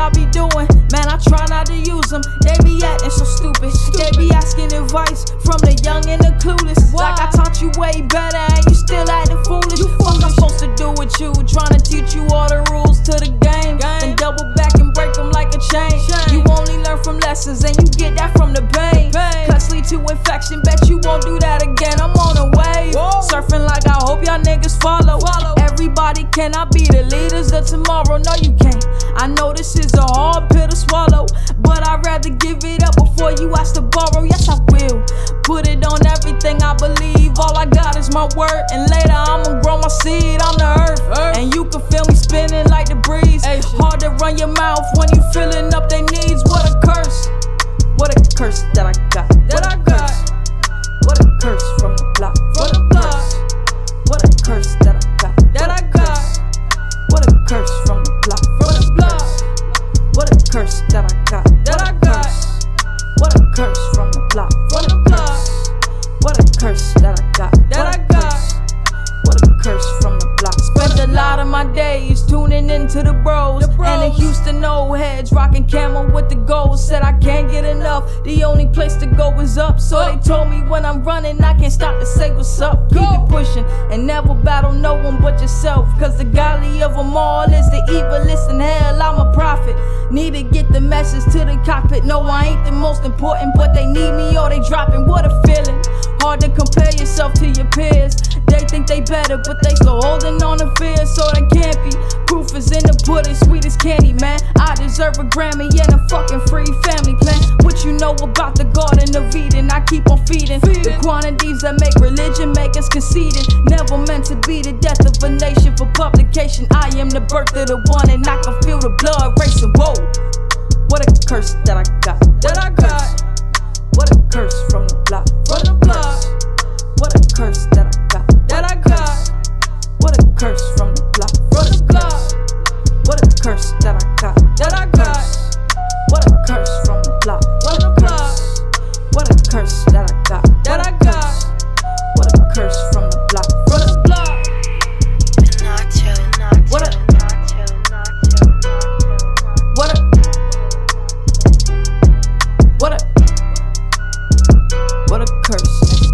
I be doing. Man, I try not to use them. They be acting so stupid. stupid. They be asking advice from the young and the clueless. Why? Like I taught you way better. Bet you won't do that again. I'm on a wave, surfing like I hope y'all niggas follow. Everybody cannot be the leaders of tomorrow. No, you can't. I know this is a hard pill to swallow, but I'd rather give it up before you ask to borrow. Yes, I will. Put it on everything I believe. All I got is my word, and later I'ma grow my seed on the earth. And you can feel me spinning like the breeze. Hey, Hard to run your mouth when you filling up their needs. What a curse. What a curse that I got. Curse that I got. That I got. What a curse from the block. From the block. What a curse that I got. That I got. What a curse from the block. From the block. What a curse that I got. That I got. What a curse from the block. Spent a lot of my days tuning into the bros. The Houston old heads rocking camel with the gold. Said I can't get enough. The only place to go is up. So they told me when I'm running, I can't stop to say what's up. Keep it pushing and never battle no one but yourself. Cause the golly of them all is the evilest in hell. I'm a prophet. Need to get the message to the cockpit. No, I ain't the most important, but they need me or they dropping. What a feeling. Hard to compare yourself to your peers. They think they better, but they still holding on to fear, so they deserve a Grammy and a fucking free family plan. What you know about the Garden of Eden? I keep on feeding the quantities that make religion make us conceited. Never meant to be the death of a nation for publication. I am the birth of the one, and I can feel the blood racing. Whoa, what a curse that I got. That I got. What a curse from the the curse.